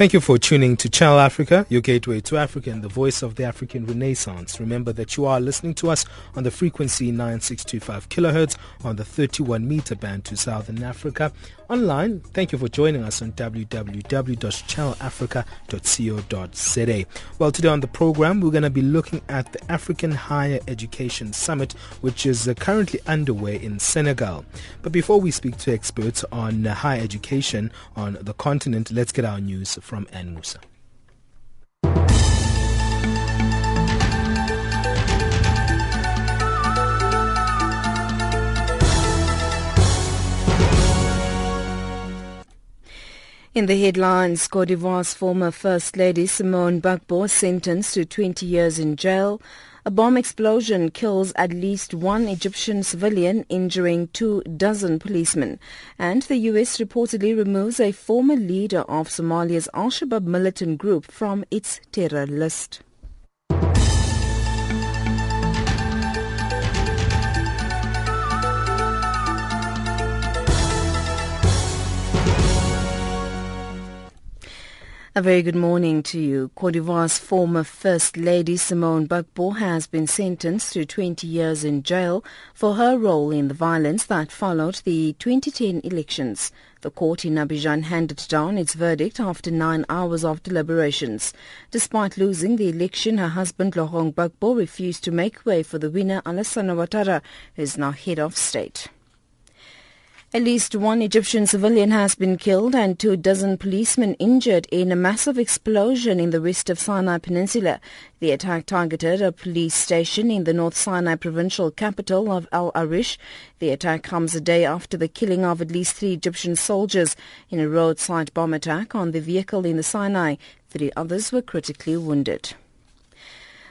Thank you for tuning to Channel Africa, your gateway to Africa and the voice of the African Renaissance. Remember that you are listening to us on the frequency 9625 kilohertz on the 31 meter band to Southern Africa. Online, thank you for joining us on www.channelafrica.co.za. Well, today on the program, we're going to be looking at the African Higher Education Summit, which is uh, currently underway in Senegal. But before we speak to experts on uh, higher education on the continent, let's get our news from Ann Musa. In the headlines, Cote d'Ivoire's former First Lady Simone Gbagbo sentenced to 20 years in jail. A bomb explosion kills at least one Egyptian civilian, injuring two dozen policemen. And the U.S. reportedly removes a former leader of Somalia's al-Shabaab militant group from its terror list. A very good morning to you. Cote d'Ivoire's former First Lady Simone Gbagbo has been sentenced to 20 years in jail for her role in the violence that followed the 2010 elections. The court in Abidjan handed down its verdict after nine hours of deliberations. Despite losing the election, her husband Laurent Gbagbo refused to make way for the winner Alassane Ouattara, who is now head of state. At least one Egyptian civilian has been killed and two dozen policemen injured in a massive explosion in the west of Sinai Peninsula. The attack targeted a police station in the North Sinai provincial capital of Al Arish. The attack comes a day after the killing of at least three Egyptian soldiers in a roadside bomb attack on the vehicle in the Sinai. Three others were critically wounded.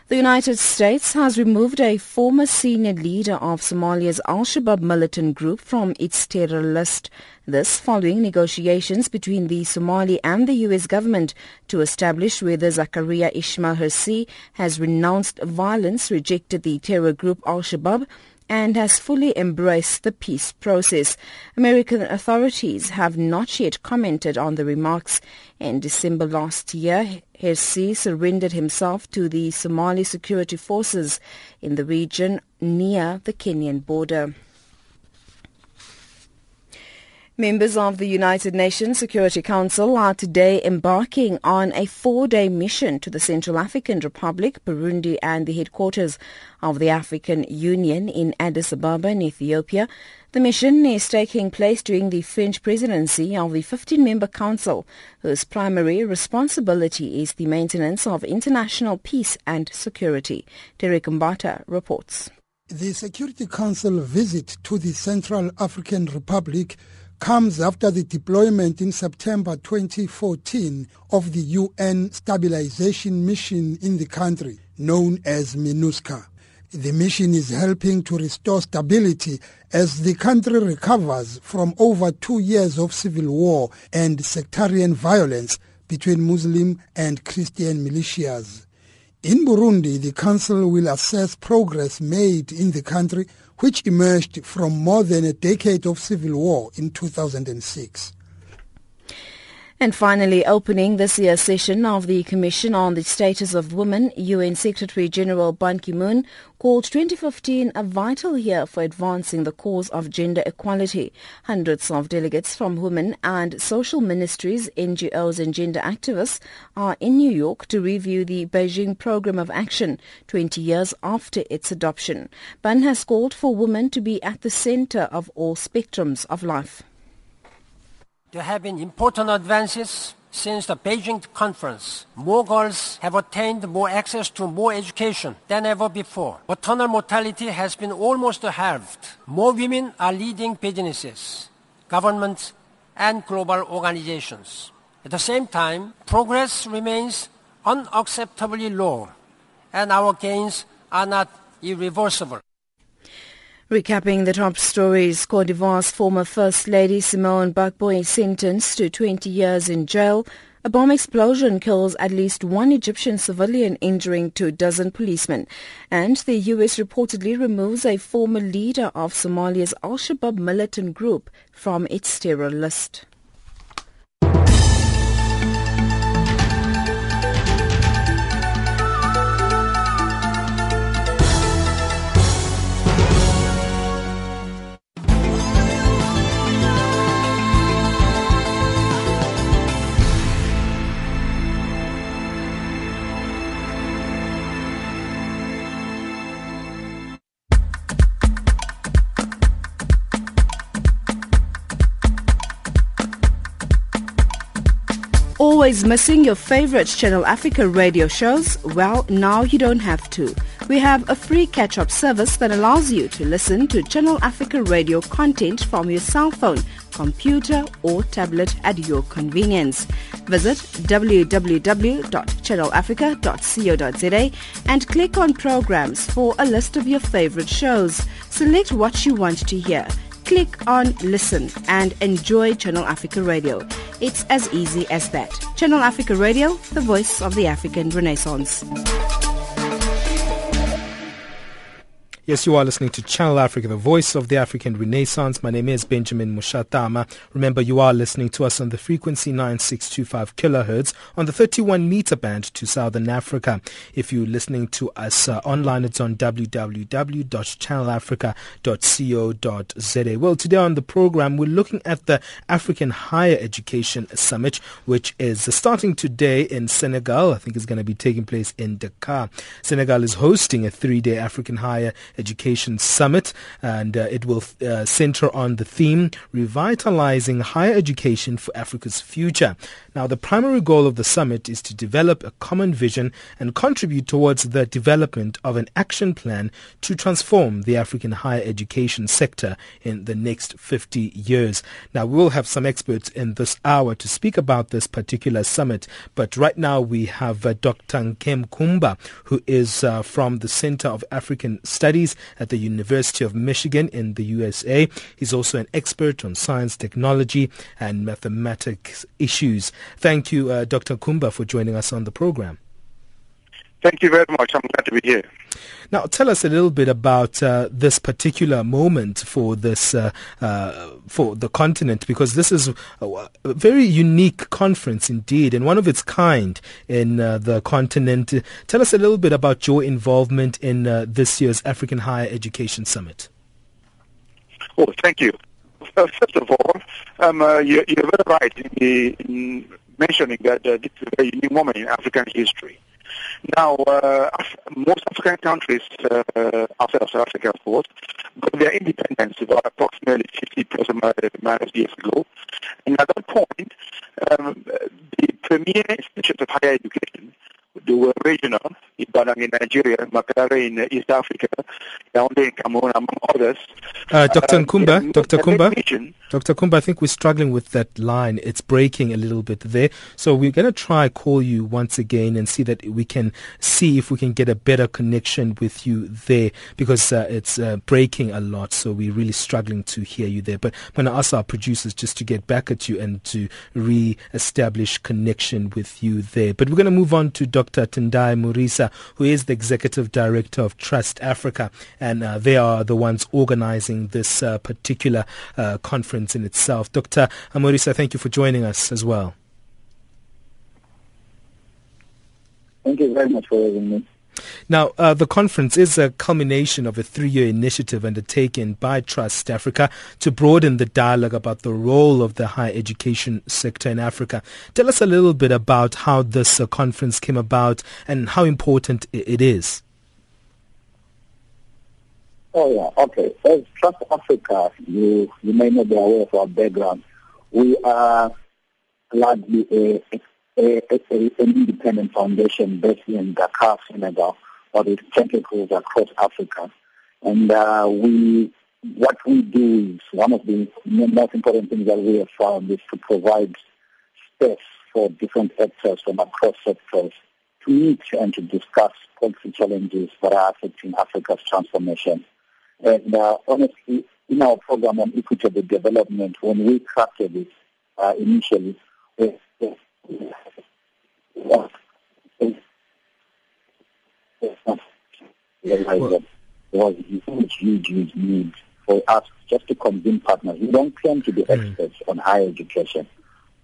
The United States has removed a former senior leader of Somalia's al-Shabaab militant group from its terror list. This following negotiations between the Somali and the U.S. government to establish whether Zakaria Ismail Hirsi has renounced violence, rejected the terror group al-Shabaab, and has fully embraced the peace process. American authorities have not yet commented on the remarks. In December last year, Hirsi surrendered himself to the Somali security forces in the region near the Kenyan border. Members of the United Nations Security Council are today embarking on a four-day mission to the Central African Republic, Burundi and the headquarters of the African Union in Addis Ababa in Ethiopia. The mission is taking place during the French presidency of the 15-member council, whose primary responsibility is the maintenance of international peace and security. Derek Mbata reports. The Security Council visit to the Central African Republic comes after the deployment in September 2014 of the UN Stabilization Mission in the country, known as MINUSCA. The mission is helping to restore stability as the country recovers from over two years of civil war and sectarian violence between Muslim and Christian militias. In Burundi, the Council will assess progress made in the country which emerged from more than a decade of civil war in 2006. And finally, opening this year's session of the Commission on the Status of Women, UN Secretary-General Ban Ki-moon called 2015 a vital year for advancing the cause of gender equality. Hundreds of delegates from women and social ministries, NGOs and gender activists are in New York to review the Beijing Program of Action 20 years after its adoption. Ban has called for women to be at the center of all spectrums of life. There have been important advances since the Beijing conference. More girls have attained more access to more education than ever before. Maternal mortality has been almost halved. More women are leading businesses, governments, and global organizations. At the same time, progress remains unacceptably low, and our gains are not irreversible. Recapping the top stories, Cote d'Ivoire's former First Lady Simone Gbagbo is sentenced to 20 years in jail. A bomb explosion kills at least one Egyptian civilian, injuring two dozen policemen. And the U.S. reportedly removes a former leader of Somalia's al-Shabaab militant group from its terror list. Always missing your favorite Channel Africa radio shows? Well, now you don't have to. We have a free catch-up service that allows you to listen to Channel Africa radio content from your cell phone, computer or tablet at your convenience. Visit www.channelafrica.co.za and click on programs for a list of your favorite shows. Select what you want to hear click on listen and enjoy Channel Africa Radio. It's as easy as that. Channel Africa Radio, the voice of the African Renaissance. Yes, you are listening to Channel Africa, the voice of the African Renaissance. My name is Benjamin Mushatama. Remember, you are listening to us on the frequency 9625 kilohertz on the 31 meter band to Southern Africa. If you're listening to us uh, online, it's on www.channelafrica.co.za. Well, today on the program, we're looking at the African Higher Education Summit, which is starting today in Senegal. I think it's going to be taking place in Dakar. Senegal is hosting a three-day African Higher Education Summit, and uh, it will uh, center on the theme Revitalizing Higher Education for Africa's Future. Now, the primary goal of the summit is to develop a common vision and contribute towards the development of an action plan to transform the African higher education sector in the next 50 years. Now, we will have some experts in this hour to speak about this particular summit, but right now we have uh, Dr. Nkem Khumba, who is uh, from the Center of African Studies at the University of Michigan in the USA. He's also an expert on science, technology, and mathematics issues. Thank you, uh, Dr. Khumba, for joining us on the program. Thank you very much. I'm glad to be here. Now, tell us a little bit about uh, this particular moment for this uh, uh, for the continent, because this is a, a, very unique conference indeed, and one of its kind in uh, the continent. Tell us a little bit about your involvement in uh, this year's African Higher Education Summit. Oh, thank you. First of all, um, uh, you're, you're, very right in, in mentioning that this is a very unique moment in African history. Now, uh, most African countries, uh, outside of South Africa, of course, got their independence about approximately 50 plus minus years ago. And at that point, um, the premier institutions of higher education they were regional, In Nigeria, Makerere in East Africa, Yaoundé in Cameroon, among others. Uh, Dr. Uh, Nkumba, Dr. Khumba, region, Dr. Khumba, I think we're struggling with that line. It's breaking a little bit there. So we're going to try call you once again and see that we can see if we can get a better connection with you there because uh, it's uh, breaking a lot. So we're really struggling to hear you there. But I'm going to ask our producers just to get back at you and to re-establish connection with you there. But we're going to move on to Dr. Dr. Tendai Murisa, who is the executive director of Trust Africa, and uh, they are the ones organizing this uh, particular uh, conference in itself. Dr. Amorisa, thank you for joining us as well. Thank you very much for having me. Now, uh, the conference is a culmination of a three-year initiative undertaken by Trust Africa to broaden the dialogue about the role of the higher education sector in Africa. Tell us a little bit about how this uh, conference came about and how important it is. Oh yeah, okay. As Trust Africa, you you may not be aware of our background. We are largely a, a, a, an independent foundation based in Dakar, Senegal, but with tentacles across Africa. And uh, we, what we do is one of the most important things that we have found is to provide space for different actors from across sectors to meet and to discuss policy challenges that are affecting Africa's transformation. And uh, honestly, in our program on equitable development, when we crafted it uh, initially, we, there was huge, huge, huge need for us just to convince partners. We don't claim to be mm. experts on higher education,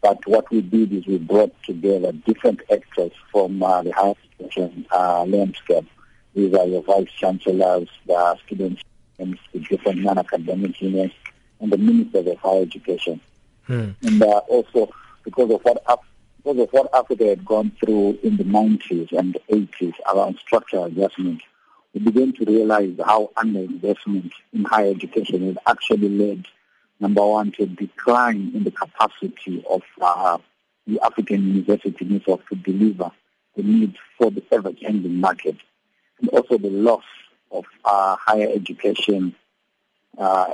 but what we did is we brought together different actors from uh, the higher education uh, landscape. These are your vice chancellors, the students, and the different non-academic units, and the ministers of higher education. Mm. And uh, also because of what because of what Africa had gone through in the 90s and 80s around structural adjustment, we began to realize how underinvestment in higher education had actually led, number one, to a decline in the capacity of uh, the African universities of to deliver the need for the ever-changing market, and also the loss of uh, higher education uh,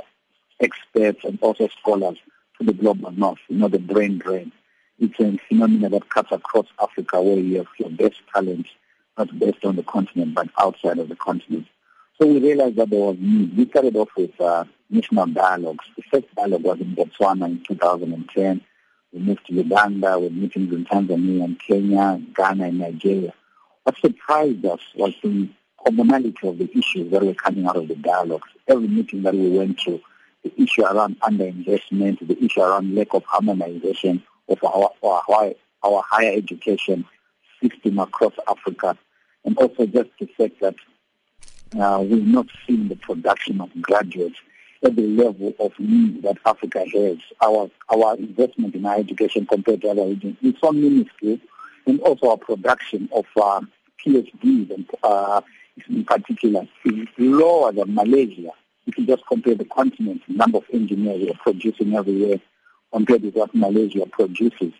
experts and also scholars to the global north, you know, the brain drain it's a phenomenon that cuts across Africa where you have your best talent, not based on the continent, but outside of the continent. So we realized that there was need. We started off with uh, national dialogues. The first dialogue was in Botswana in 2010. We moved to Uganda with meetings in Tanzania and Kenya, Ghana and Nigeria. What surprised us was the commonality of the issues that were coming out of the dialogues. Every meeting that we went to, the issue around underinvestment, the issue around lack of harmonization, of our, our, our higher education system across Africa, and also just the fact that uh, we've not seen the production of graduates at the level of need that Africa has. Our our investment in higher education compared to other regions is so minuscule, and also our production of uh, PhDs and uh, in particular is lower than Malaysia. If you just compare the continent, the number of engineers we are producing every year compared with what Malaysia produces,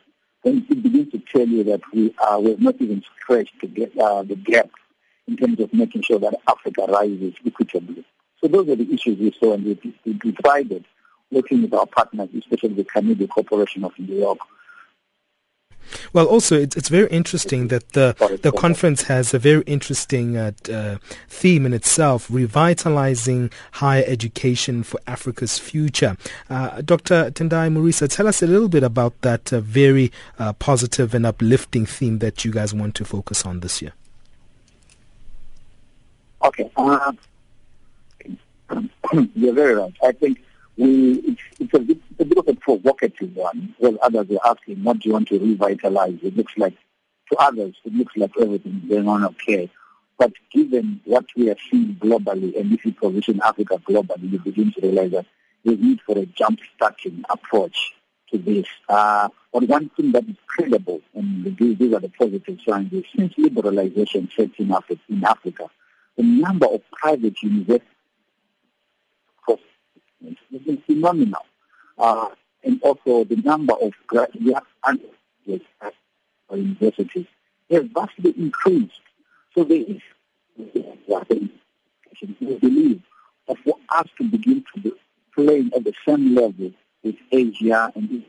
then it begins to tell you that we are we're not even scratched to get uh, the gap in terms of making sure that Africa rises equitably. So those are the issues we saw, and we, we decided, working with our partners, especially the Carnegie Corporation of New York, well, also it's, it's very interesting that the the conference has a very interesting uh, uh, theme in itself, revitalizing higher education for Africa's future. Uh, Dr. Tendai Murisa, tell us a little bit about that uh, very uh, positive and uplifting theme that you guys want to focus on this year. Okay, uh, you're very right. I think we, it's, it's, a bit, it's a bit of a provocative one. Well, others are asking, what do you want to revitalize? It looks like, to others, it looks like everything's going on okay. But given what we are seeing globally, and if you position Africa globally, you begin to realize that there's need for a jump-starting approach to this. Uh, but one thing that is credible, and these are the positive signs, is since liberalization sets in Africa, in Africa, the number of private universities investment has been phenomenal. Uh, and also the number of graduate undergraduates at universities has vastly increased. So there is, we believe, that for us to begin to be playing at the same level with Asia and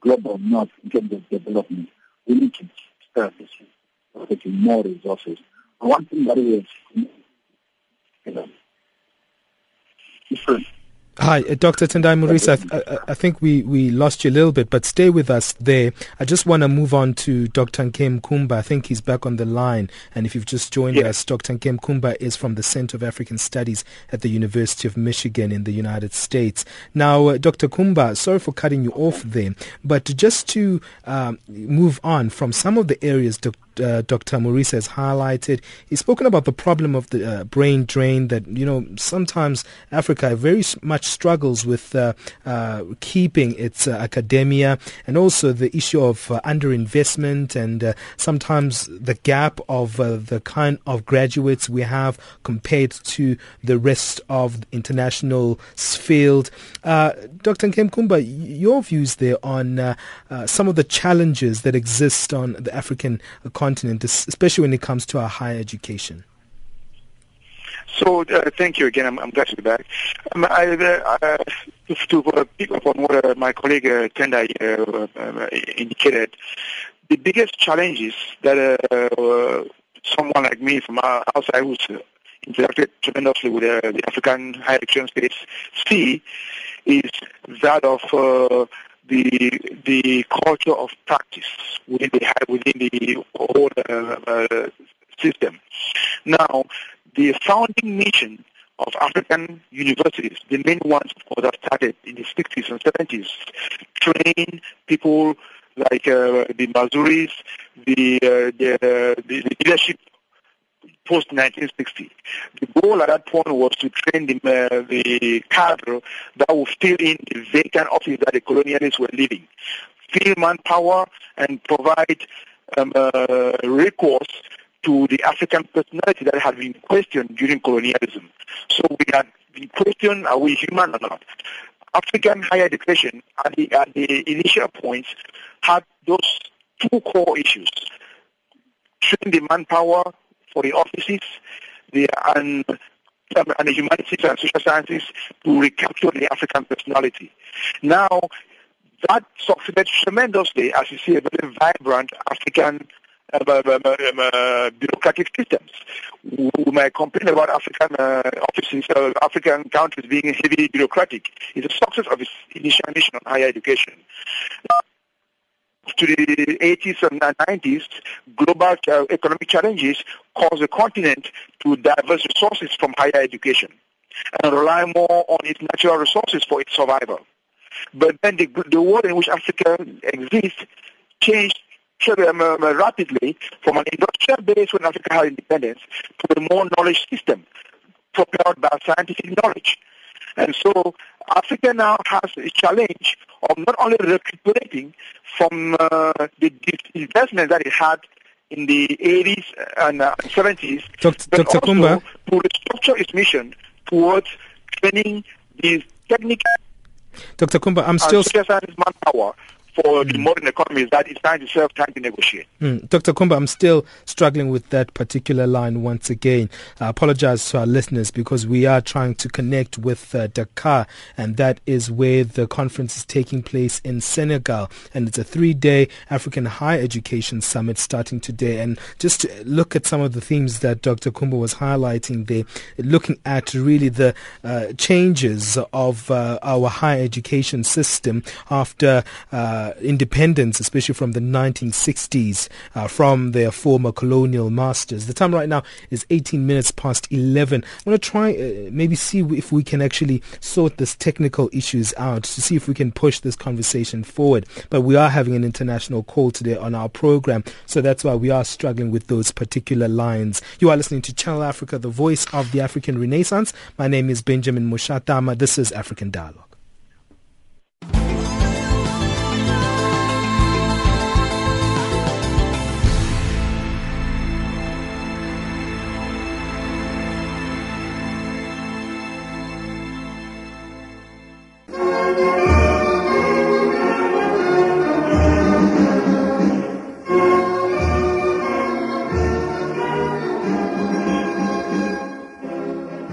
global north in terms of development, we need to start this more resources. One thing that have you know, Hi, uh, Dr. Tendai Murisa. I, I, I, think we, we lost you a little bit, but stay with us there. I just want to move on to Dr. Nkem Khumba. I think he's back on the line. And if you've just joined yeah. us, Dr. Nkem Khumba is from the Center of African Studies at the University of Michigan in the United States. Now, uh, Dr. Khumba, sorry for cutting you off there, but just to um, move on from some of the areas Dr. uh, Dr. Murisa has highlighted. He's spoken about the problem of the uh, brain drain that, you know, sometimes Africa very much struggles with uh, uh, keeping its uh, academia and also the issue of underinvestment and sometimes the gap of the kind of graduates we have compared to the rest of the international field. Dr. Nkem Khumba, your views there on some of the challenges that exist on the African continent, especially when it comes to our higher education? So uh, thank you again. I'm, I'm, glad to be back. Um, I, uh, to, uh, pick up on what uh, my colleague uh, Tendai uh, uh, indicated, the biggest challenges that someone like me from outside who's interacted tremendously with the African higher education space see is that of the the culture of practice within the within the whole uh, uh, system. Now, the founding mission of African universities, the main ones of course that started in the 60s and 70s, train people like uh, the Mazruis, the, uh, the, the, leadership post-1960. The goal at that point was to train the, uh, the cadre that would fill in the vacant office that the colonialists were leaving, fill manpower and provide um, uh, recourse to the African personality that had been questioned during colonialism. So we had been questioned, are we human or not? African higher education at the, at the initial points had those two core issues. Train the manpower for the offices the, and, um, and the humanities and social sciences to recapture the African personality. Now, that succeeded tremendously as you see a very vibrant African um, um, uh, bureaucratic systems. We might complain about African uh, offices, uh, African countries being heavily bureaucratic. It's a success of its initial mission on higher education to the 80s and 90s, global uh, economic challenges caused the continent to divert resources from higher education and rely more on its natural resources for its survival. But then the, the world in which Africa exists changed um, um, rapidly from an industrial base when Africa had independence to a more knowledge system propelled by scientific knowledge. And so Africa now has a challenge of not only recuperating from uh, the investment that it had in the 80s and uh, 70s, Dr. but Dr. also Khumba. to restructure its mission towards training these technical Dr. Khumba, I'm still... manpower for mm. the modern economy is that it's time to serve time to negotiate. Mm. Dr. Khumba, I'm still struggling with that particular line once again. I apologize to our listeners because we are trying to connect with uh, Dakar, and that is where the conference is taking place in Senegal. And it's a three day African Higher Education Summit starting today. And just to look at some of the themes that Dr. Khumba was highlighting there, looking at really the uh, changes of uh, our higher education system after. Uh, uh, independence, especially from the 1960s, uh, from their former colonial masters. The time right now is 18 minutes past 11. I'm going to try uh, maybe see if we can actually sort this technical issues out to see if we can push this conversation forward. But we are having an international call today on our program, so that's why we are struggling with those particular lines. You are listening to Channel Africa, the voice of the African Renaissance. My name is Benjamin Mushatama. This is African Dialogue.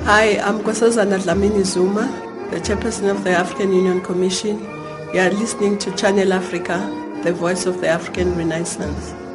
Hi, I'm Nkosazana Dlamini Zuma, the chairperson of the African Union Commission. You are listening to Channel Africa, the voice of the African Renaissance.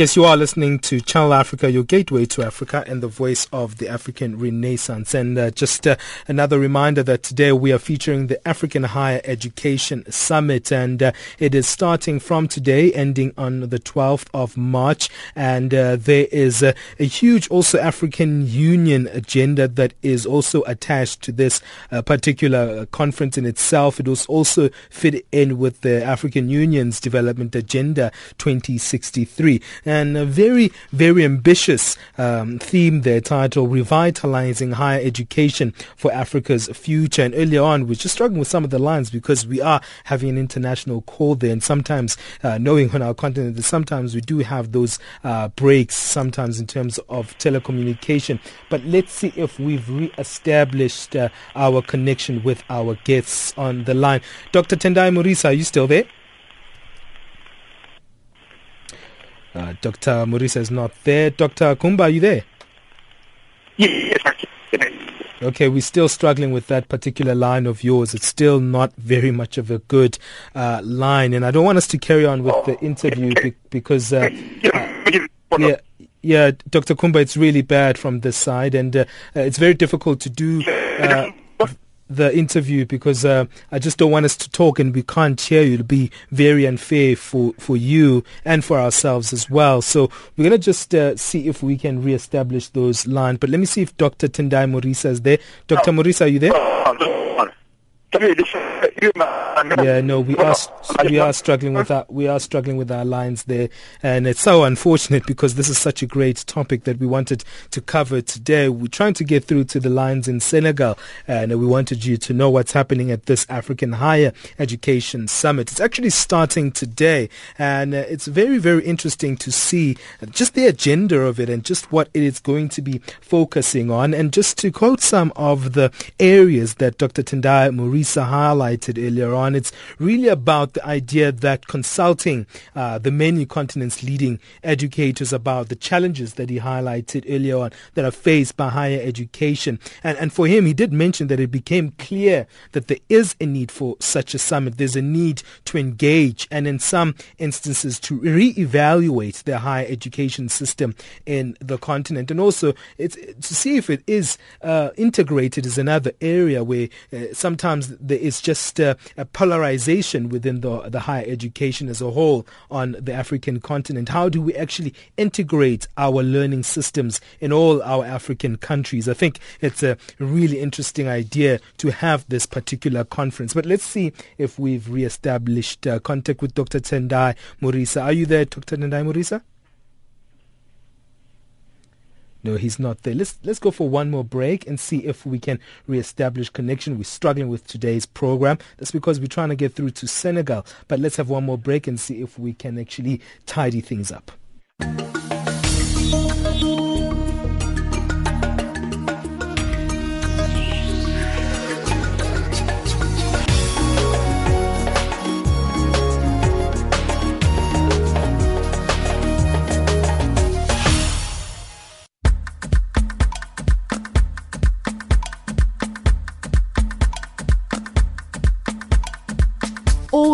Yes, you are listening to Channel Africa, your gateway to Africa and the voice of the African Renaissance. And uh, just uh, another reminder that today we are featuring the African Higher Education Summit, and uh, it is starting from today, ending on the 12th of March. And uh, there is a, huge also African Union agenda that is also attached to this uh, particular conference in itself. It was also fit in with the African Union's Development Agenda 2063 and a very, very ambitious um, theme there titled Revitalizing Higher Education for Africa's Future. And earlier on, we are just struggling with some of the lines because we are having an international call there. And sometimes, uh, knowing on our continent that sometimes we do have those uh, breaks, sometimes in terms of telecommunication. But let's see if we've re-established uh, our connection with our guests on the line. Dr. Tendai Murisa, are you still there? Uh, Dr. Murisa is not there. Dr. Khumba, are you there? Yes. Okay, we're still struggling with that particular line of yours. It's still not very much of a good uh, line, and I don't want us to carry on with the interview be- because, uh, uh, yeah, yeah, Dr. Khumba, it's really bad from this side, and uh, uh, it's very difficult to do the interview because uh, I just don't want us to talk and we can't hear you. It'll be very unfair for, for you and for ourselves as well. So we're going to just uh, see if we can reestablish those lines. But let me see if Dr. Tendai Murisa is there. Dr. Murisa, are you there? Yeah, no, we are we are struggling with our we are struggling with our lines there, and it's so unfortunate because this is such a great topic that we wanted to cover today. We're trying to get through to the lines in Senegal, and we wanted you to know what's happening at this African Higher Education Summit. It's actually starting today, and uh, it's very very interesting to see just the agenda of it and just what it is going to be focusing on. And just to quote some of the areas that Dr. Tendai Muri Lisa highlighted earlier on. It's really about the idea that consulting uh, the many continents leading educators about the challenges that he highlighted earlier on that are faced by higher education. And, and for him, he did mention that it became clear that there is a need for such a summit. There's a need to engage and in some instances to re-evaluate the higher education system in the continent. And also it's, to see if it is uh, integrated is another area where uh, sometimes there is just a, polarization within the, the higher education as a whole on the African continent. How do we actually integrate our learning systems in all our African countries? I think it's a really interesting idea to have this particular conference. But let's see if we've reestablished uh, contact with Dr. Tendai Murisa. Are you there, Dr. Tendai Murisa? No, he's not there. Let's let's go for one more break and see if we can reestablish connection. We're struggling with today's program. That's because we're trying to get through to Senegal. But let's have one more break and see if we can actually tidy things up.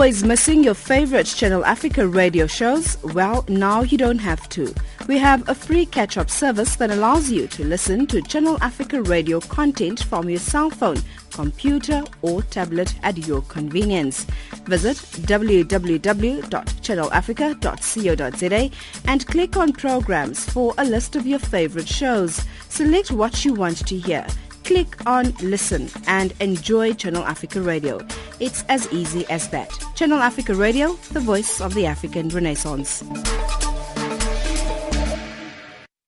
Always missing your favorite Channel Africa radio shows? Well, now you don't have to. We have a free catch-up service that allows you to listen to Channel Africa radio content from your cell phone, computer or tablet at your convenience. Visit www.channelafrica.co.za and click on programs for a list of your favorite shows. Select what you want to hear click on listen and enjoy Channel Africa Radio. It's as easy as that. Channel Africa Radio, the voice of the African Renaissance.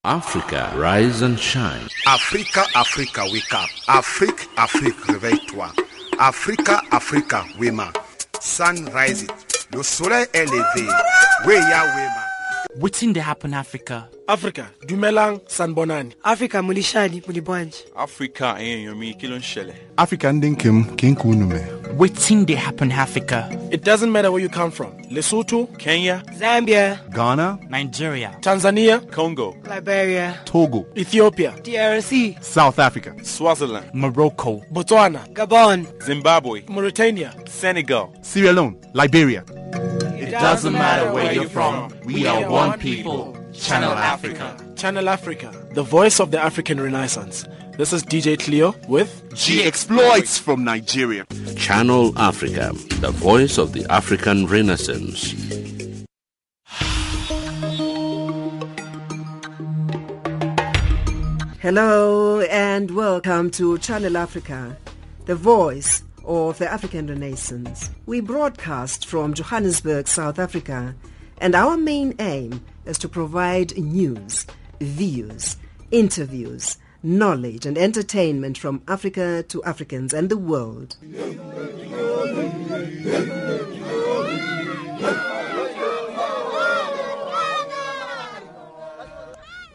Africa, rise and shine. Africa, Africa, wake up. Afrique, Afrique, réveille-toi. Africa, Africa, wema. Sun rises. Le soleil est levé. Weya wema. Wetin dey happen Africa? Africa, dumelang sanbonani. Africa mulishani mulibwanji. Africa eh, enyomi kí ló ń ṣẹlẹ̀? Africa ndị nke m ka nke unu mee. Wetin dey happen Africa? It doesn't matter where you come from. Lesotho, Kenya, Zambia, Ghana, Nigeria, Tanzania, Congo, Liberia, Togo, Ethiopia, DRC, South Africa, Swaziland, Morocco, Botswana, Gabon, Zimbabwe, Mauritania, Senegal, Sierra Leone, Liberia. It doesn't matter where you're from. We are one people. Channel Africa. Channel Africa, the voice of the African Renaissance. This is DJ Cleo with G Exploits from Nigeria. Channel Africa, the voice of the African Renaissance. Hello and welcome to Channel Africa, the voice of the African Renaissance. We broadcast from Johannesburg, South Africa, and our main aim is to provide news, views, interviews, knowledge and entertainment from Africa to Africans and the world.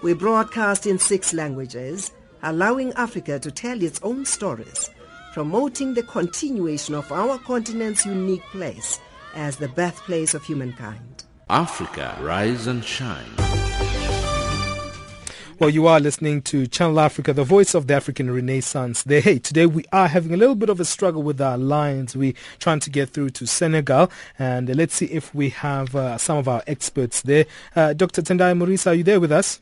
We broadcast in six languages, allowing Africa to tell its own stories, promoting the continuation of our continent's unique place as the birthplace of humankind. Africa, rise and shine. Well, you are listening to Channel Africa, the voice of the African Renaissance. There, hey, today we are having a little bit of a struggle with our lines. We're trying to get through to Senegal, and let's see if we have uh, some of our experts there. Uh, Dr. Tendai Murisa, are you there with us?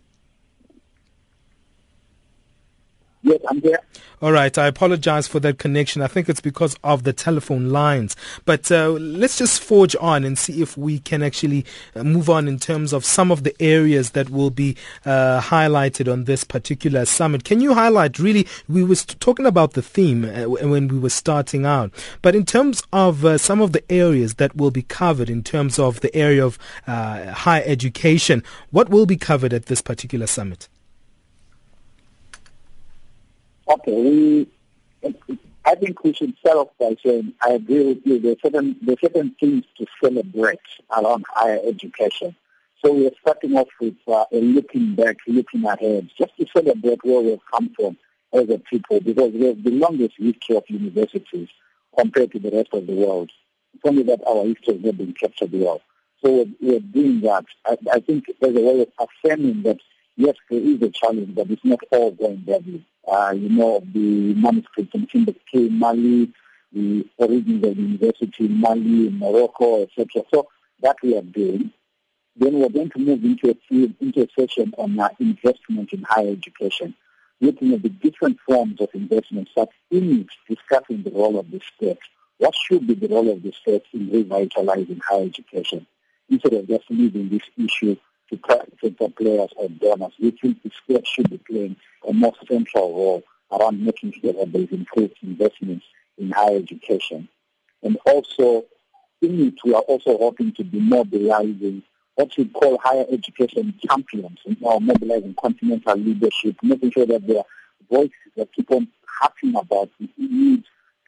Yes, I'm there. All right. I apologize for that connection. I think it's because of the telephone lines. But uh, let's just forge on and see if we can actually uh, move on in terms of some of the areas that will be uh, highlighted on this particular summit. Can you highlight really? We were talking about the theme uh, when we were starting out, but in terms of uh, some of the areas that will be covered in terms of the area of higher education, what will be covered at this particular summit? Okay, we. I think we should start off by saying I agree with you. There are certain there are certain things to celebrate around higher education. So we are starting off with uh, a looking back, looking ahead, just to celebrate where we've come from as a people, because we have the longest history of universities compared to the rest of the world. It's only that our history has not been captured well. So we're, we're doing that. I, I think there's a way of affirming that yes, there is a challenge, but it's not all going badly. Uh, you know, the manuscripts in Timbuktu, Mali, the origins of the university in Mali, in Morocco, etc. So that we are doing. Then we're going to move into a into a session on uh, investment in higher education, looking at the different forms of investment, such in discussing the role of the state. What should be the role of the state in revitalizing higher education? Instead of just leaving this issue to sector players or donors, we think the state should be playing a more central role around making sure that there is increased investments in higher education. And also, in it, we are also hoping to be mobilizing what we call higher education champions, you know, mobilizing continental leadership, making sure that their voices that keep on harping about the need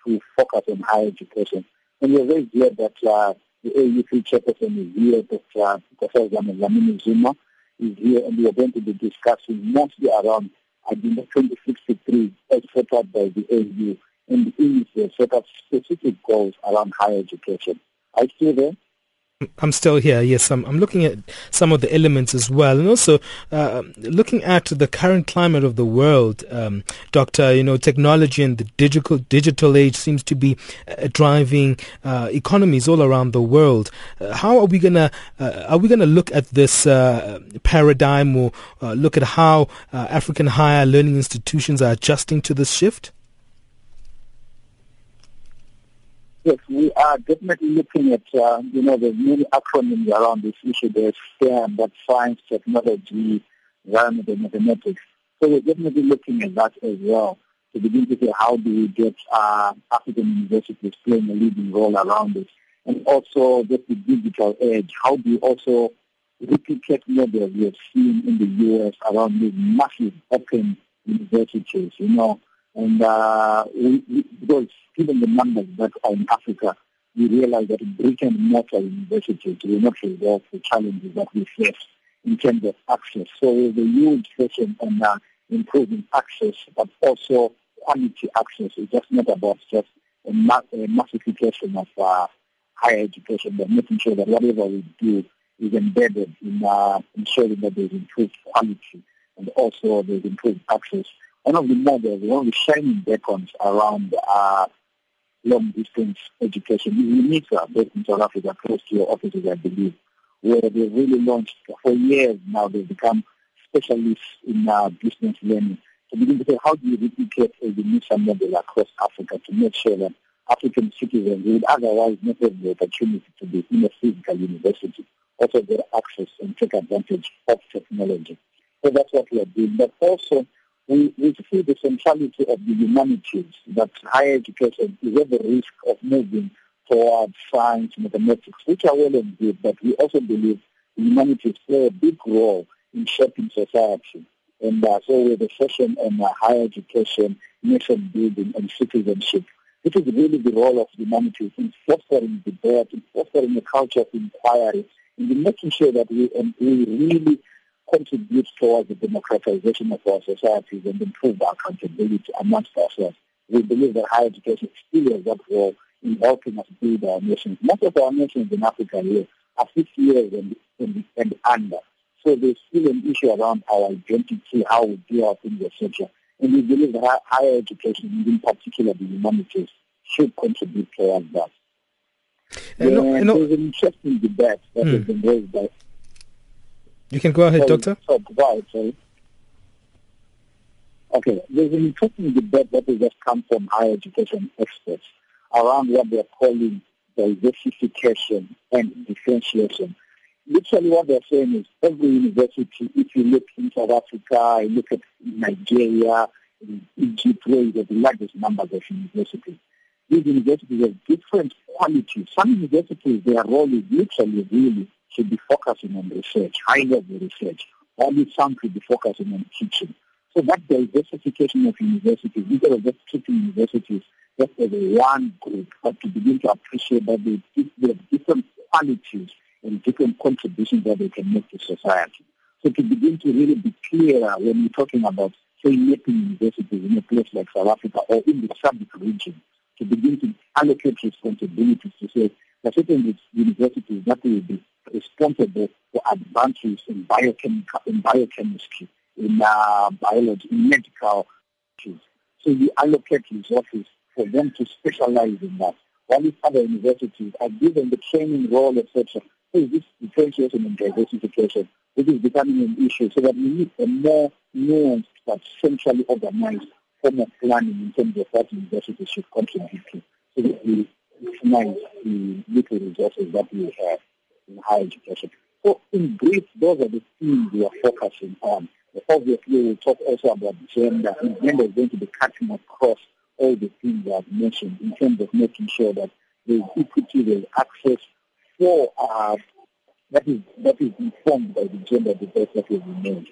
to focus on higher education. And we're very glad that uh, the AUC chairperson is here, Dr. Professor Dlamini Zuma is here, and we are going to be discussing mostly around Agenda 2063 as set up by the AU, and in it set up specific goals around higher education. Are you still there? I'm still here. Yes, I'm, I'm looking at some of the elements as well, and also uh, looking at the current climate of the world, um, Doctor. You know, technology and the digital digital age seems to be uh, driving uh, economies all around the world. Uh, how are we gonna uh, are we gonna look at this uh, paradigm or look at how African higher learning institutions are adjusting to this shift? Yes, we are definitely looking at, uh, you know, there's many acronyms around this issue. There's STEM, that's science, technology, environment, and mathematics. So we're definitely looking at that as well to begin to say how do we get uh, African universities playing a leading role around this. And also just the digital edge, how do you also replicate models we have seen in the U.S. around these massive open universities, you know, and uh, we, we, because given the numbers that are in Africa, we realize that brick and mortar universities will not resolve the challenges that we face in terms of access. So there's a huge question on uh, improving access, but also quality access. It's just not about just a, ma- a massification of uh, higher education, but making sure that whatever we do is embedded in uh, ensuring that there's improved quality and also there's improved access one of the models, one of the shining beacons around uh, long distance education is UNISA based in South Africa, close to your offices, I believe, where they've really launched for years now. They've become specialists in uh, business learning to begin to say how do you replicate a UNISA model across Africa to make sure that African citizens would otherwise not have the opportunity to be in a physical university also get access and take advantage of technology. So that's what we are doing. But also, we, we see the centrality of the humanities, that higher education is at the risk of moving towards science, mathematics, which are well and good, but we also believe the humanities play a big role in shaping society. And uh, so with the session on uh, higher education, nation building, and citizenship, this is really the role of humanities in fostering debate, in fostering a culture of inquiry, in making sure that we, um, we really contribute towards the democratization of our societies and improve our accountability amongst ourselves. We believe that higher education is still has that role in helping us build our nations. Most of our nations in Africa here are 50 years and, and, and under. So there's still an issue around our identity, how we do our things, etc. And we believe that higher education, in particular the humanities, should contribute towards that. Uh, no, no. There's an interesting debate that has hmm. been raised by you can go ahead, sorry, Doctor. Sorry, sorry. Okay, there's an interesting debate that has just come from higher education experts around what they're calling diversification and differentiation. Literally what they're saying is every university, if you look in South Africa, you look at Nigeria, Egypt, where you have the largest numbers of universities, these universities have different qualities. Some universities, their role is literally really should be focusing on research, high-level research. Only some should be focusing on teaching. So that diversification of universities, instead of just treating universities just as one group, but to begin to appreciate that they, have different qualities and different contributions that they can make to society. So to begin to really be clearer when we're talking about, say, making universities in a place like South Africa or in the SADC region, to begin to allocate responsibilities to say, there are certain universities that will be responsible for advances in biochemical, in biochemistry, in uh, biology, in medical issues. So we allocate resources for them to specialize in that. While other universities are given the training role, etc. So this differentiation and diversification, which is becoming an issue, so that we need a more nuanced but centrally organized form of planning in terms of what universities should contribute to, so that we maximize the little resources that we have in higher education. So in brief, those are the themes we are focusing on. Obviously, we'll talk also about gender, and gender is going to be cutting across all the things I've mentioned in terms of making sure that there's equity, there's access for uh, that is that is informed by the gender debate that we've made.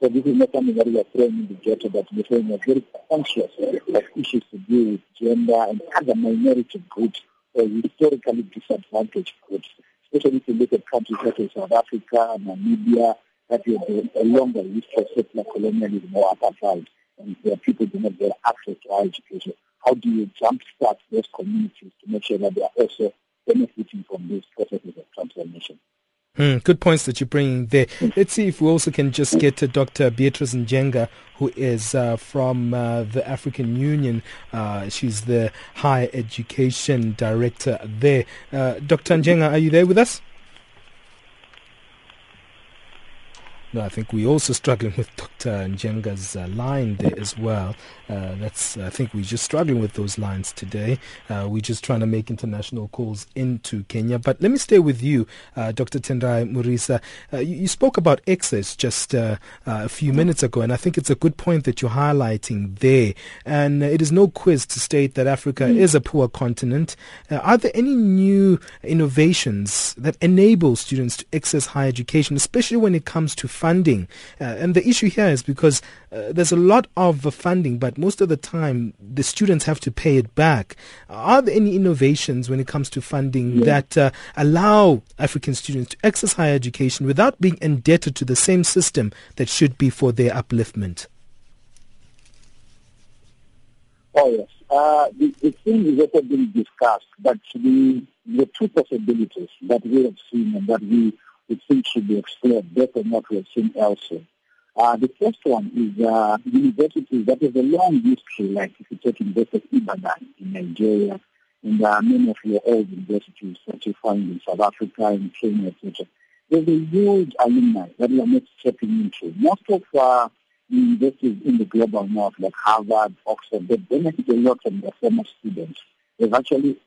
So this is not something that we are throwing in the ghetto, but we're we're very conscious of issues to do with gender and other minority groups or historically disadvantaged groups especially if you look at countries such as South Africa, Namibia, that you have a longer history of settler colonialism or apartheid, and where people do not get access to higher education. How do you jumpstart those communities to make sure that they are also benefiting from these processes of transformation? Mm, good points that you're bringing there. Let's see if we also can just get to Dr. Beatrice Njenga, who is uh, from uh, the African Union. Uh, she's the Higher Education Director there. Uh, Dr. Njenga, are you there with us? No, I think we're also struggling with Dr. Njenga's uh, line there as well. Uh, that's I think we're just struggling with those lines today. Uh, we're just trying to make international calls into Kenya. But let me stay with you, uh, Dr. Tendai Murisa. Uh, you, you, spoke about excess just uh, a few minutes ago, and I think it's a good point that you're highlighting there. And it is no quiz to state that Africa mm. is a poor continent. are there any new innovations that enable students to access higher education, especially when it comes to funding. Uh, and the issue here is because uh, there's a lot of funding, but most of the time the students have to pay it back. Are there any innovations when it comes to funding yeah. that uh, allow African students to access higher education without being indebted to the same system that should be for their upliftment? Oh, yes. Uh, the, the thing is also being discussed, but the, the two possibilities that we have seen and that we we think should be explored better than what we have seen elsewhere. Uh, the first one is uh, universities that have a long history, like if you take University of Ibadan in Nigeria, and uh, many of your old universities that you find in South Africa, in Kenya, etc. there's a huge alumni that we are not stepping into. Most of uh, the universities in the global north, like Harvard, Oxford, they benefit a lot from their former students. There's actually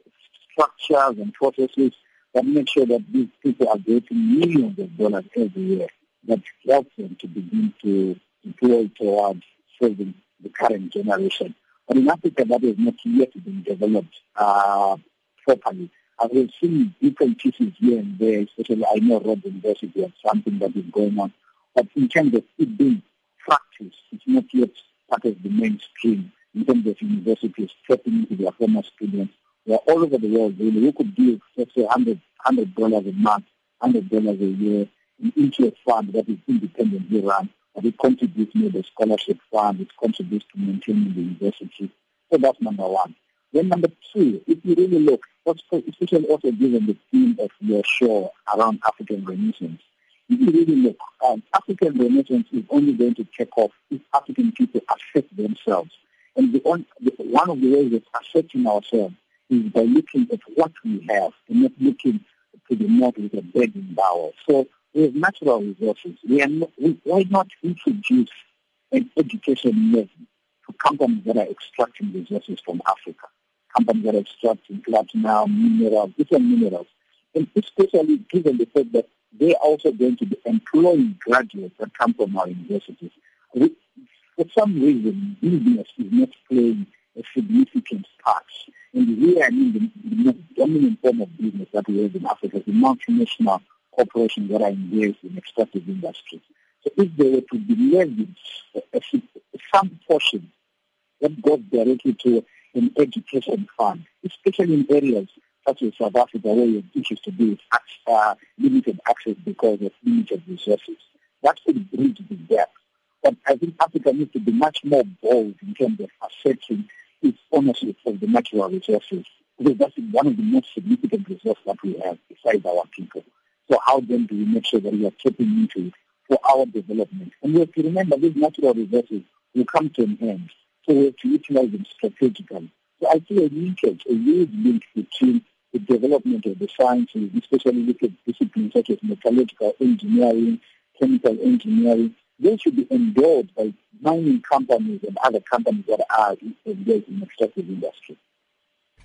structures and processes that make sure that these people are getting millions of dollars every year that helps them to begin to deploy towards serving the current generation. But in Africa, that has not yet been developed uh, properly. And we've seen different pieces here and there, especially I know Rhodes University has something that is going on. But in terms of it being practiced, it's not yet part of the mainstream in terms of universities stepping into their former students. All over the world, really. We could give, let's say, $100, $100 a month, $100 a year into a fund that is independently run, but it contributes to the scholarship fund, it contributes to maintaining the university. So that's number one. Then number two, if you really look, especially also given the theme of your show around African Renaissance, if you really look, um, African Renaissance is only going to take off if African people accept themselves. And the, on, the, one of the ways of accepting ourselves is by looking at what we have and not looking to the with a begging bow. So we have natural resources. We are not, we, why not introduce an education level to companies that are extracting resources from Africa? Companies that are extracting platinum, minerals, different minerals. And especially given the fact that they are also going to be employing graduates that come from our universities. We, for some reason, business is not playing a significant part. And here, I mean, the, the most dominant form of business that we have in Africa is the multinational corporations that are engaged in extractive industries. So if they were to be levied some portion that goes directly to an education fund, especially in areas such as South Africa where you issues to do with uh, limited access because of limited resources, that could bridge the gap. But I think Africa needs to be much more bold in terms of asserting its ownership of the natural resources because that's one of the most significant resources that we have besides our people. So how then do we make sure that we are tapping into it for our development? And we have to remember these natural resources will come to an end. So we have to utilize them strategically. So I see a linkage, a huge link between the development of the sciences, especially at disciplines such as metallurgical engineering, chemical engineering. They should be endowed by mining companies and other companies that are engaged in extractive industry.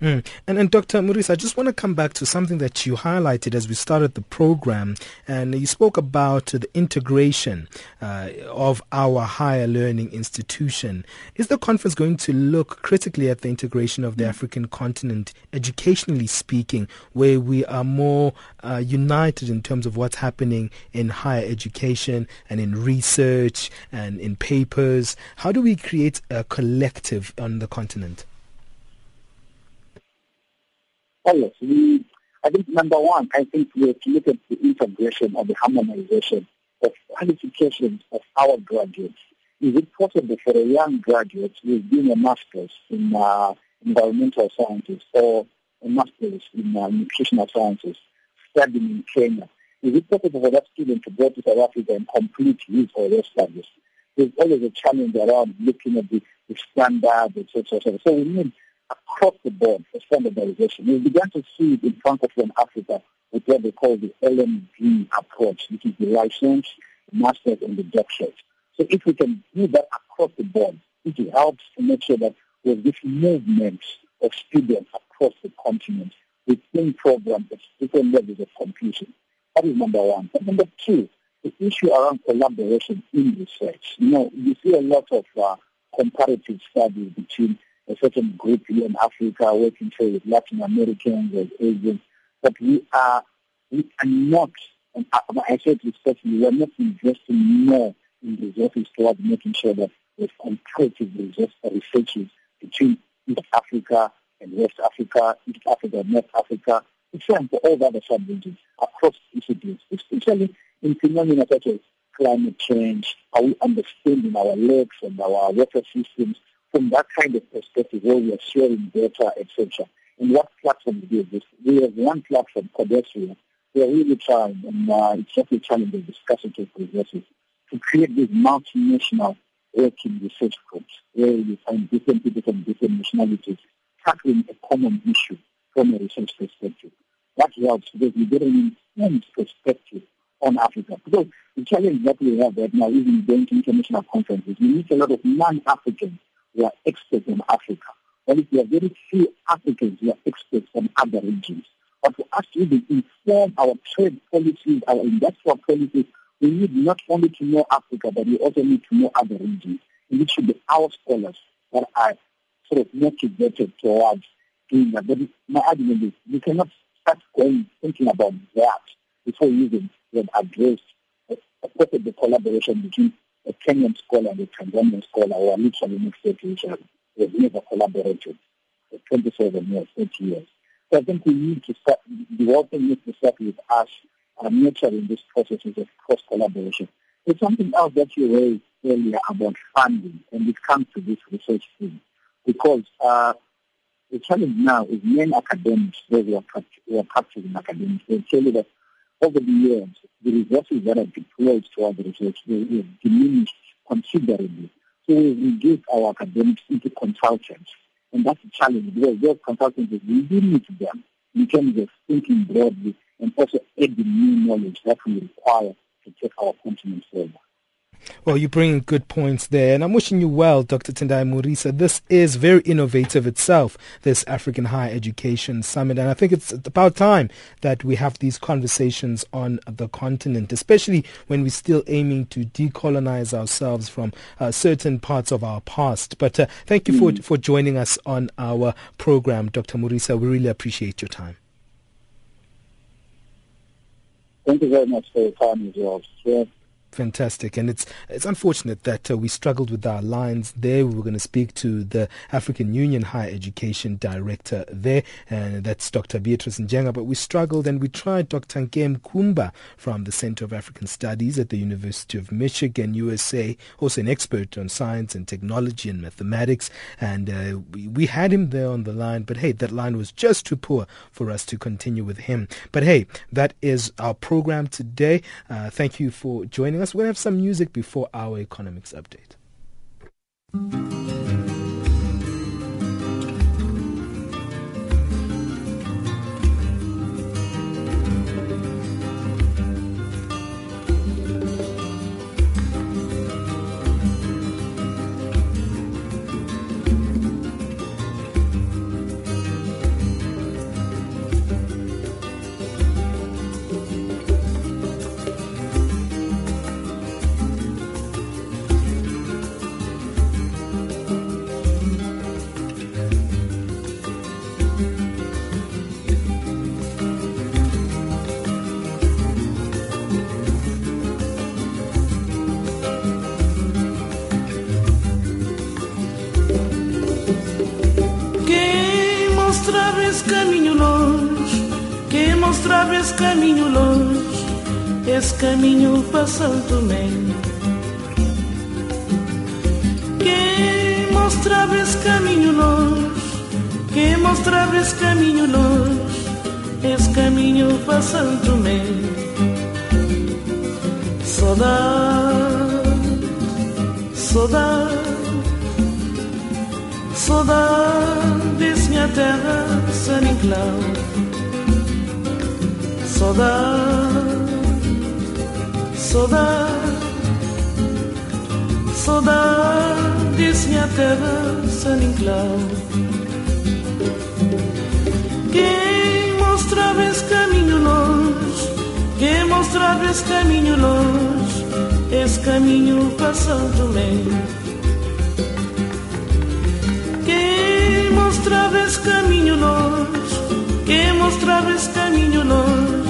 Mm. And, and Dr. Maurice, I just want to come back to something that you highlighted as we started the program, and you spoke about the integration uh, of our higher learning institution. Is the conference going to look critically at the integration of the mm. African continent, educationally speaking, where we are more uh, united in terms of what's happening in higher education and in research and in papers? How do we create a collective on the continent? Yes, we, I think number one, I think we have to look at the integration or the harmonization of qualifications of our graduates. Is it possible for a young graduate who is doing a master's in uh, environmental sciences or a master's in uh, nutritional sciences studying in Kenya? Is it possible for that student to go to South Africa and complete his or her studies? There's always a challenge around looking at the, the standards, etc. So we need across the board for standardization. We began to see it in Francophone Africa with what they call the LMD approach, which is the license, master's, and the doctorate. So if we can do that across the board, it helps to make sure that there's this movement of students across the continent within programs at different levels of completion. That is number one. Number two, the issue around collaboration in research. You know, you see a lot of uh, comparative studies between a certain group here in Africa working say with Latin Americans and Asians, but we are we are not, and I said respectfully, we are not investing more in resources towards making sure that there's comparative researches between East Africa and West Africa, East Africa and North Africa, same for all the other sub-regions across disciplines, especially in phenomena such as climate change, are we understanding our lakes and our water systems, from that kind of perspective where we are sharing data, etc. And what platform do this? We have one platform, CODESRIA. We are really trying, and uh, it's challenge of discussing with resources, to create these multinational working research groups where you find different people from different nationalities tackling a common issue from a research perspective. That helps because we get an informed perspective on Africa. Because the challenge that we have right now, even going to international conferences, we meet a lot of non-Africans who are experts in Africa. While we are very few Africans who are experts on other regions. But to even inform our trade policies, our industrial policies, we need not only to know Africa, but we also need to know other regions. And it should be our scholars that are sort of motivated towards doing that. But my argument is we cannot start going thinking about that before even we addressed uh, of the collaboration between a Kenyan scholar and a Tanzanian scholar who are literally next to each other. They've never collaborated for 27 years, 30 years. So I think we need to start, the thing needs to start with us uh, nurturing this process of cross collaboration. There's something else that you raised earlier about funding, and it comes to this research thing, because uh, the challenge now is many academics, those who are, are practicing academics, they tell you that over the years, the resources that are deployed towards research have diminished considerably. So we've reduced our academics into consultants. And that's a challenge because those consultants, we do need them in terms of thinking broadly and also adding new knowledge that we require to take our continent forward. Well, you bring good points there, and I'm wishing you well, Dr. Tendai Murisa. This is very innovative itself, this African Higher Education Summit, and I think it's about time that we have these conversations on the continent, especially when we're still aiming to decolonize ourselves from uh, certain parts of our past. But uh, thank you for, for joining us on our program, Dr. Murisa. We really appreciate your time. Thank you very much for your time as well. Fantastic, and it's it's unfortunate that uh, we struggled with our lines there. We were going to speak to the African Union Higher Education Director there, and that's Dr. Beatrice Njenga, but we struggled and we tried Dr. Nkem Khumba from the Center of African Studies at the University of Michigan, USA, also an expert on science and technology and mathematics, and uh, we, we had him there on the line, but hey, that line was just too poor for us to continue with him. But hey, that is our program today. Uh, thank you for joining us us. To have some music before our economics update. Mostrava esse caminho longe, esse caminho para Santo Tomé. Quem mostrava esse caminho longe, quem mostrava esse caminho longe, esse caminho para Santo Tomé. Saudade, saudade, saudade desse minha terra, San Inclau saudade, saudade, saudade minha terra San Inclau. Quem mostrava esse caminho longe, quem mostrava esse caminho longe, esse caminho Tomé. Quem mostrava esse caminho longe, quem mostrava esse caminho longe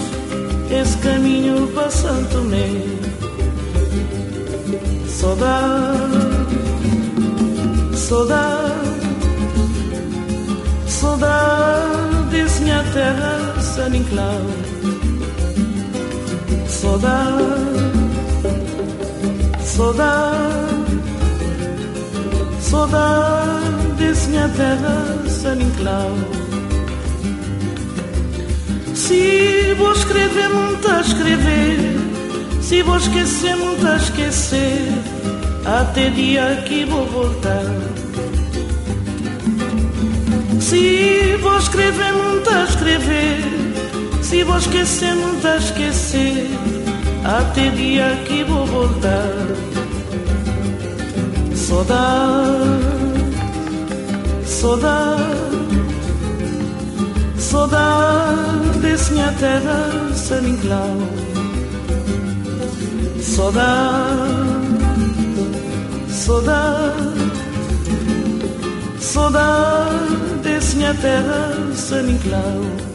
esse caminho para Santo Tomé. Saudade, saudade, saudade desse minha terra, San Inclau. Saudade, saudade, saudade desse minha terra, San Inclau. Se vou escrever, muito a escrever. Se vou esquecer, muito a esquecer. Até dia que vou voltar. Se vou escrever, muito a escrever. Se vou esquecer, muito a esquecer. até dia que vou voltar. Saudade, saudade, Soda, Sodade sniatera se minglau Soda Soda Sodade sniatera se minglau Soda, soda,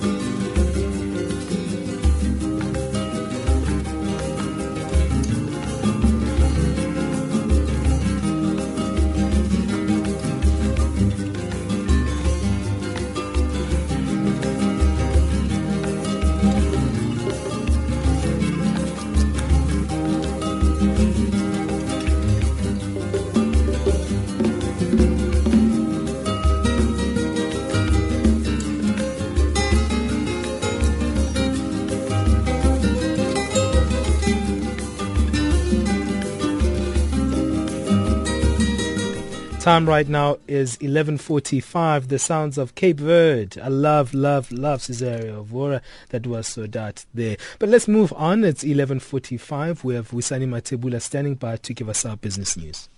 Time right now is 11.45. The sounds of Cape Verde. I love, love, love Cesária Évora. That was so that there. But let's move on. It's 11.45. We have Wisani Matebula standing by to give us our business news.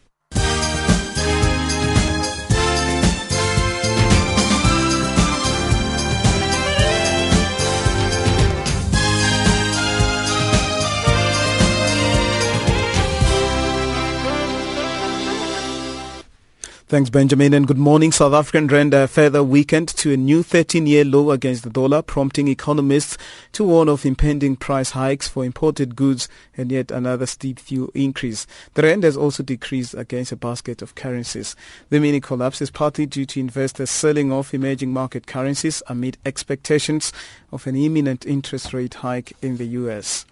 Thanks, Benjamin, and good morning. South African rand further weakened to a new 13-year low against the dollar, prompting economists to warn of impending price hikes for imported goods and yet another steep fuel increase. The rand has also decreased against a basket of currencies. The mini collapse is partly due to investors selling off emerging market currencies amid expectations of an imminent interest rate hike in the U.S.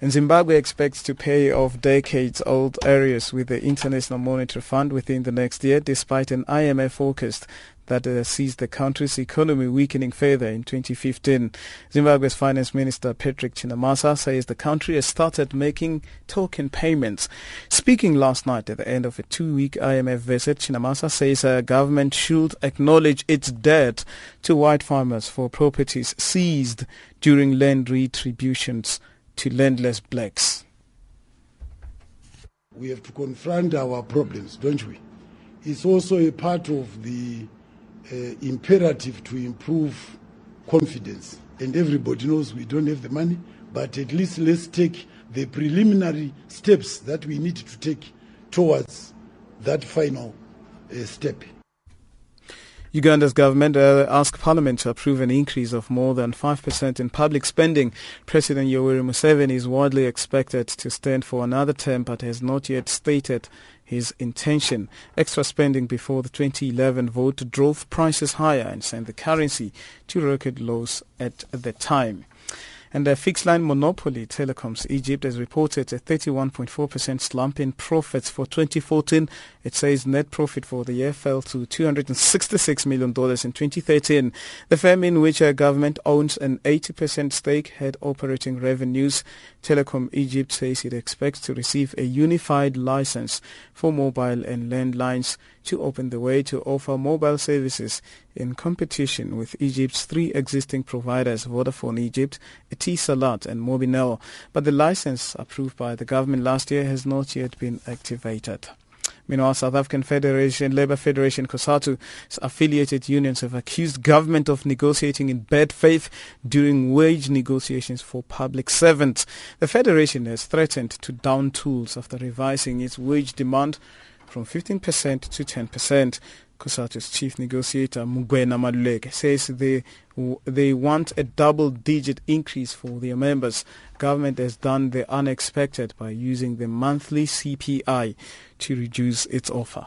And Zimbabwe expects to pay off decades-old arrears with the International Monetary Fund within the next year, despite an IMF forecast that uh, sees the country's economy weakening further in 2015. Zimbabwe's Finance Minister Patrick Chinamasa says the country has started making token payments. Speaking last night at the end of a two-week IMF visit, Chinamasa says a government should acknowledge its debt to white farmers for properties seized during land retributions to landless blacks? We have to confront our problems, don't we? It's also a part of the uh, imperative to improve confidence. And everybody knows we don't have the money, but at least let's take the preliminary steps that we need to take towards that final uh, step. Uganda's government uh, asked Parliament to approve an increase of more than 5% in public spending. President Yoweri Museveni is widely expected to stand for another term but has not yet stated his intention. Extra spending before the 2011 vote drove prices higher and sent the currency to record lows at the time. And the fixed line monopoly Telecoms Egypt has reported a 31.4% slump in profits for 2014. It says net profit for the year fell to $266 million in 2013. The firm in which a government owns an 80% stake had operating revenues. Telecom Egypt says it expects to receive a unified license for mobile and landlines to open the way to offer mobile services in competition with Egypt's three existing providers, Vodafone Egypt, Etisalat and Mobinil. But the license approved by the government last year has not yet been activated. Meanwhile, South African Federation, Labour Federation, COSATU's affiliated unions have accused government of negotiating in bad faith during wage negotiations for public servants. The federation has threatened to down tools after revising its wage demand from 15% to 10%. COSATU's chief negotiator Mugwena Maluleke says they they want a double-digit increase for their members. Government has done the unexpected by using the monthly CPI to reduce its offer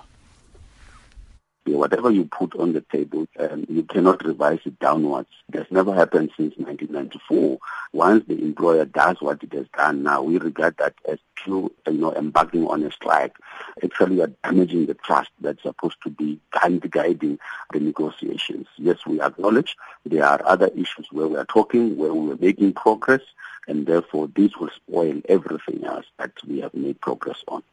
whatever you put on the table, um, you cannot revise it downwards. It has never happened since 1994. Once the employer does what it has done now, we regard that as you know, embarking on a strike. Actually, you are damaging the trust that's supposed to be guiding the negotiations. Yes, we acknowledge there are other issues where we are talking, where we are making progress, and therefore this will spoil everything else that we have made progress on.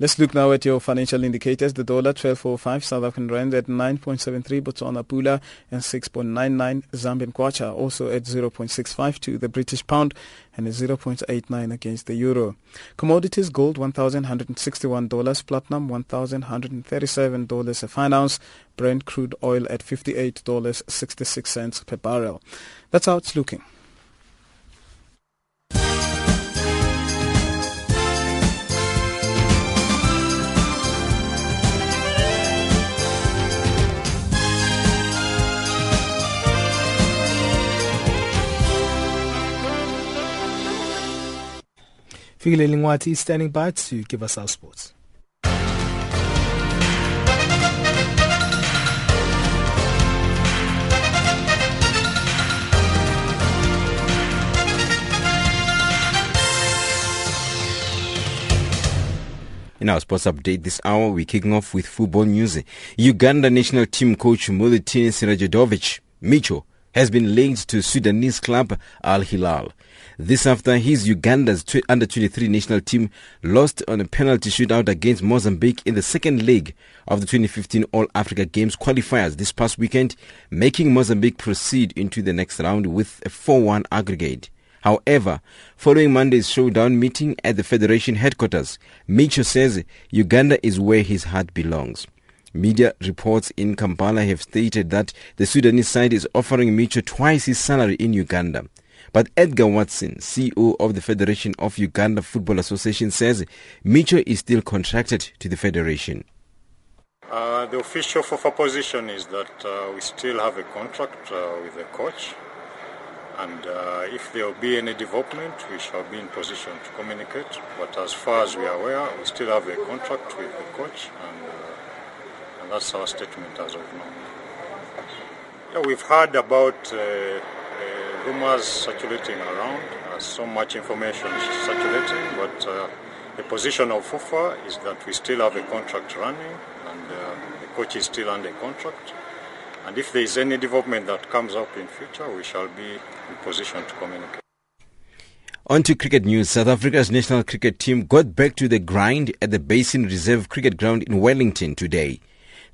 Let's look now at your financial indicators. The dollar 12.45, South African rand at 9.73, Botswana pula and 6.99, Zambian kwacha also at 0.652, the British pound and 0.89 against the euro. Commodities gold $1,161, platinum $1,137 a fine ounce, Brent crude oil at $58.66 per barrel. That's how it's looking. Fikile Lingwati is standing by to give us our sports. In our sports update this hour, we're kicking off with football news. Uganda national team coach Milutin Sredojević Micho has been linked to Sudanese club Al Hilal. This after his Uganda's under 23 national team lost on a penalty shootout against Mozambique in the second leg of the 2015 All Africa Games qualifiers this past weekend, making Mozambique proceed into the next round with a 4-1 aggregate. However, following Monday's showdown meeting at the Federation headquarters, Micho says Uganda is where his heart belongs. Media reports in Kampala have stated that the Sudanese side is offering Micho twice his salary in Uganda. But Edgar Watson, CEO of the Federation of Uganda Football Association, says Micho is still contracted to the federation. Uh, the official FUFA position is that uh, we still have a contract uh, with the coach and uh, if there will be any development, we shall be in position to communicate. But as far as we are aware, we still have a contract with the coach, and, uh, and that's our statement as of now. Yeah, we've heard about uh, rumors circulating around, uh, so much information circulating, but uh, the position of FUFA is that we still have a contract running, and the coach is still under contract. And if there is any development that comes up in future, we shall be in position to communicate. On to cricket news. South Africa's national cricket team got back to the grind at the Basin Reserve Cricket Ground in Wellington today.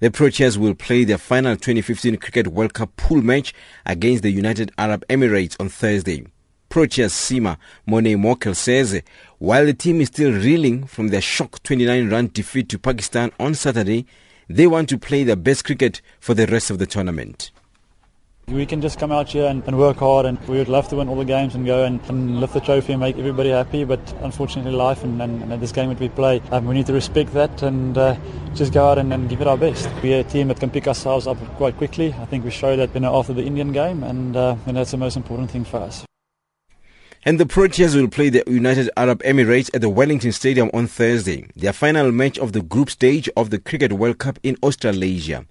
The Proteas will play their final 2015 Cricket World Cup pool match against the United Arab Emirates on Thursday. Proteas Seamer Morne Morkel says while the team is still reeling from their shock 29 run defeat to Pakistan on Saturday, they want to play their best cricket for the rest of the tournament. We can just come out here and, and, work hard, and we would love to win all the games and go and, and lift the trophy and make everybody happy. But unfortunately, life and, and, this game that we play, um, we need to respect that and uh, just go out and, give it our best. We're a team that can pick ourselves up quite quickly. I think we showed that you know, after the Indian game, and, uh, and that's the most important thing for us. And the Proteas will play the United Arab Emirates at the Wellington Stadium on Thursday, their final match of the group stage of the Cricket World Cup in Australasia.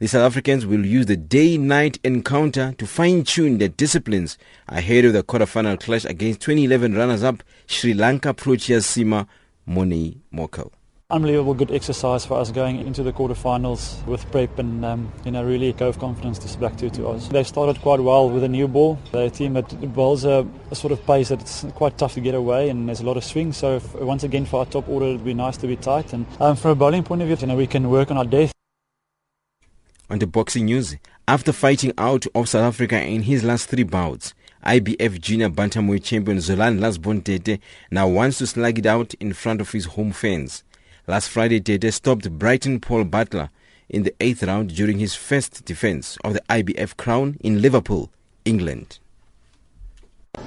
The South Africans will use the day-night encounter to fine-tune their disciplines ahead of the quarter-final clash against 2011 runners-up Sri Lanka Proteas Seamer Morne Morkel unbelievable good exercise for us going into the quarterfinals with prep and um, you know really of confidence to back to to us. They started quite well with a new ball. They're a team that bowls a, a, sort of pace that's quite tough to get away and there's a lot of swing. So if, once again for our top order, it'd be nice to be tight. And um, from a bowling point of view, you know we can work on our depth. On the boxing news, after fighting out of South Africa in his last three bouts. IBF junior bantamweight champion Zolani Lasbon Tete now wants to slug it out in front of his home fans. Last Friday, Tete stopped Brighton Paul Butler in the eighth round during his first defense of the IBF crown in Liverpool, England.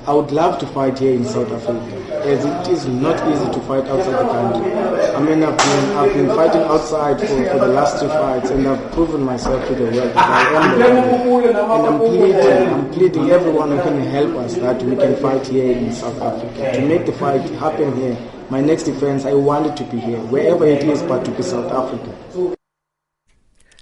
I would love to fight here in South Africa, as it is not easy to fight outside the country. I mean, I've been, I've been fighting outside for, for the last two fights, and I've proven myself to the world And I'm pleading, I'm pleading everyone who can help us that we can fight here in South Africa to make the fight happen here my next defense, I wanted to be here, wherever it is, but to be South Africa.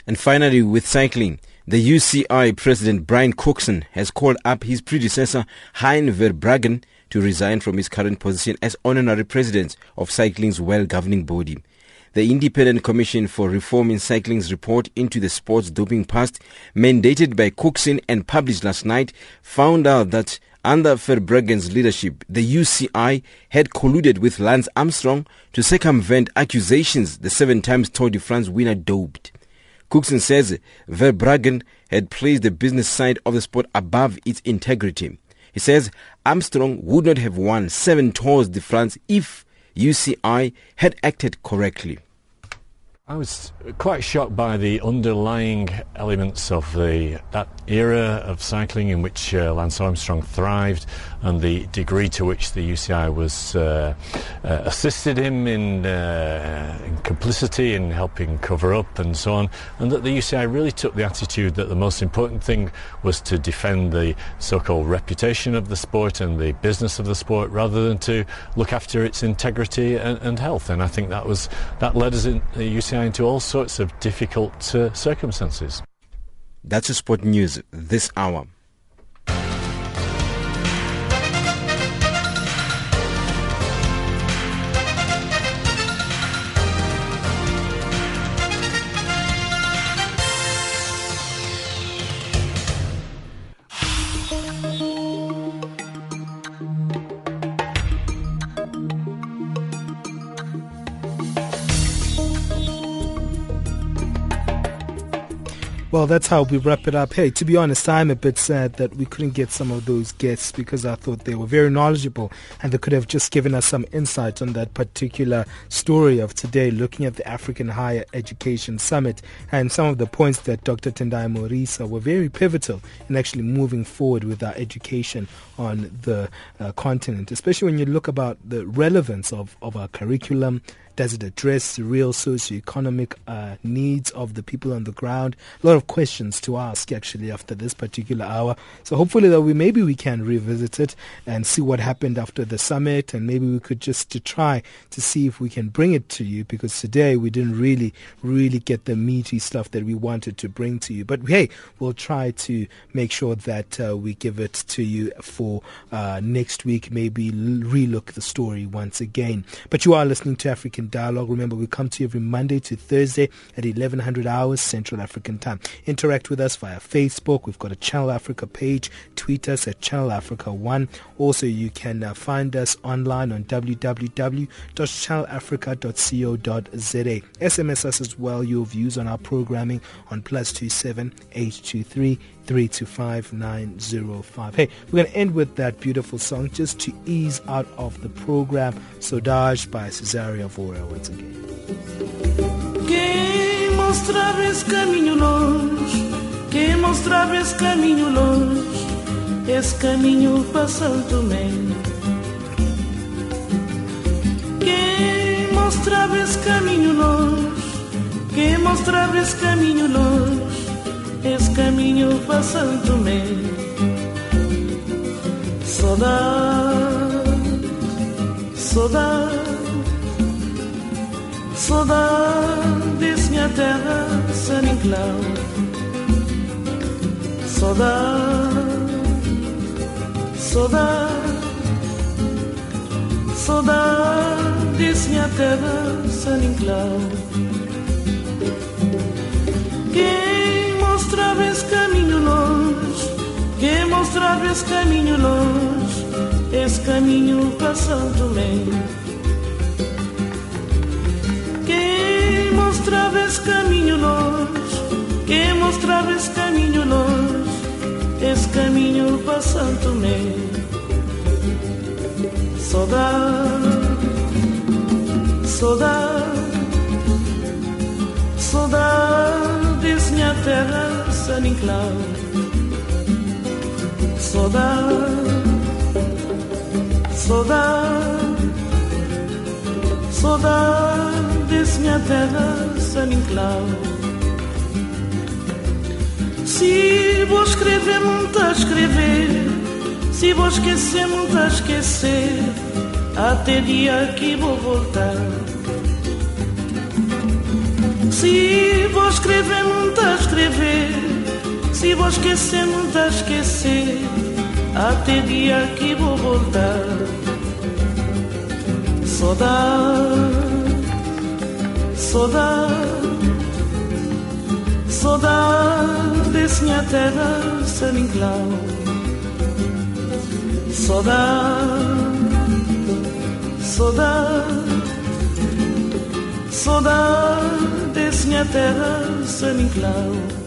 And finally, with cycling, the UCI President Brian Cookson has called up his predecessor Hein Verbruggen to resign from his current position as honorary president of cycling's well-governing body. The Independent Commission for Reform in Cycling's report into the sports doping past, mandated by Cookson and published last night, found out that Under Verbruggen's leadership, the UCI had colluded with Lance Armstrong to circumvent accusations the seven times Tour de France winner doped. Cookson says Verbruggen had placed the business side of the sport above its integrity. He says Armstrong would not have won seven Tours de France if UCI had acted correctly. I was quite shocked by the underlying elements of the that era of cycling in which uh, Lance Armstrong thrived and the degree to which the UCI was uh, uh, assisted him in, uh, in, complicity in helping cover up and so on and that the UCI really took the attitude that the most important thing was to defend the so-called reputation of the sport and the business of the sport rather than to look after its integrity and, and health and I think that was that led us in the UCI into all sorts of difficult uh, circumstances. That's a sport news this hour. Well, that's how we wrap it up. Hey, to be honest, I'm a bit sad that we couldn't get some of those guests because I thought they were very knowledgeable and they could have just given us some insight on that particular story of today, looking at the African Higher Education Summit and some of the points that Dr. Tendai Murisa were very pivotal in actually moving forward with our education on the uh, continent, especially when you look about the relevance of, of our curriculum, does it address the real socio-economic uh, needs of the people on the ground? A lot of questions to ask actually after this particular hour. So hopefully that we maybe we can revisit it and see what happened after the summit, and maybe we could just to try to see if we can bring it to you because today we didn't really really get the meaty stuff that we wanted to bring to you. But hey, we'll try to make sure that uh, we give it to you for uh, next week. Maybe relook the story once again. But you are listening to African Dialogue. Remember, we come to you every Monday to Thursday at 1100 hours Central African Time. Interact with us via Facebook. We've got a Channel Africa page. Tweet us at Channel Africa 1. Also, you can uh, find us online on www.channelafrica.co.za. SMS us as well your views on our programming on plus two seven eight two three three two five nine zero five. Hey, we're gonna end with that beautiful song just to ease out of the program. Sodade by Cesaria Vora once again. Quem mostrava esse caminho longe, quem mostrava esse caminho longe, esse caminho Santo Tomé. Quem mostrava esse caminho longe, quem mostrava esse caminho longe, esse caminho Santo Tomé. Saudade, saudade, saudade desse minha terra, San Inclau. Saudade, saudade, saudade desse minha terra, San Inclau. Quem mostrava esse caminho longe, quem mostrava esse caminho longe, esse caminho para Santo mostravas caminho nós, que mostravas caminho nós, esse caminho passando me saudade, saudade, saudade, minha terra sem enclau, saudade, saudade, saudade desse minha terra, San Inclau. Se vou escrever, muito a escrever, se vou esquecer, muito a esquecer, até dia que vou voltar. Se vou escrever, muito a escrever, se vou esquecer, muito a esquecer, até dia que vou voltar. Saudade, saudades minha terra sem inclau saudade saudade saudades minha terra seminclau.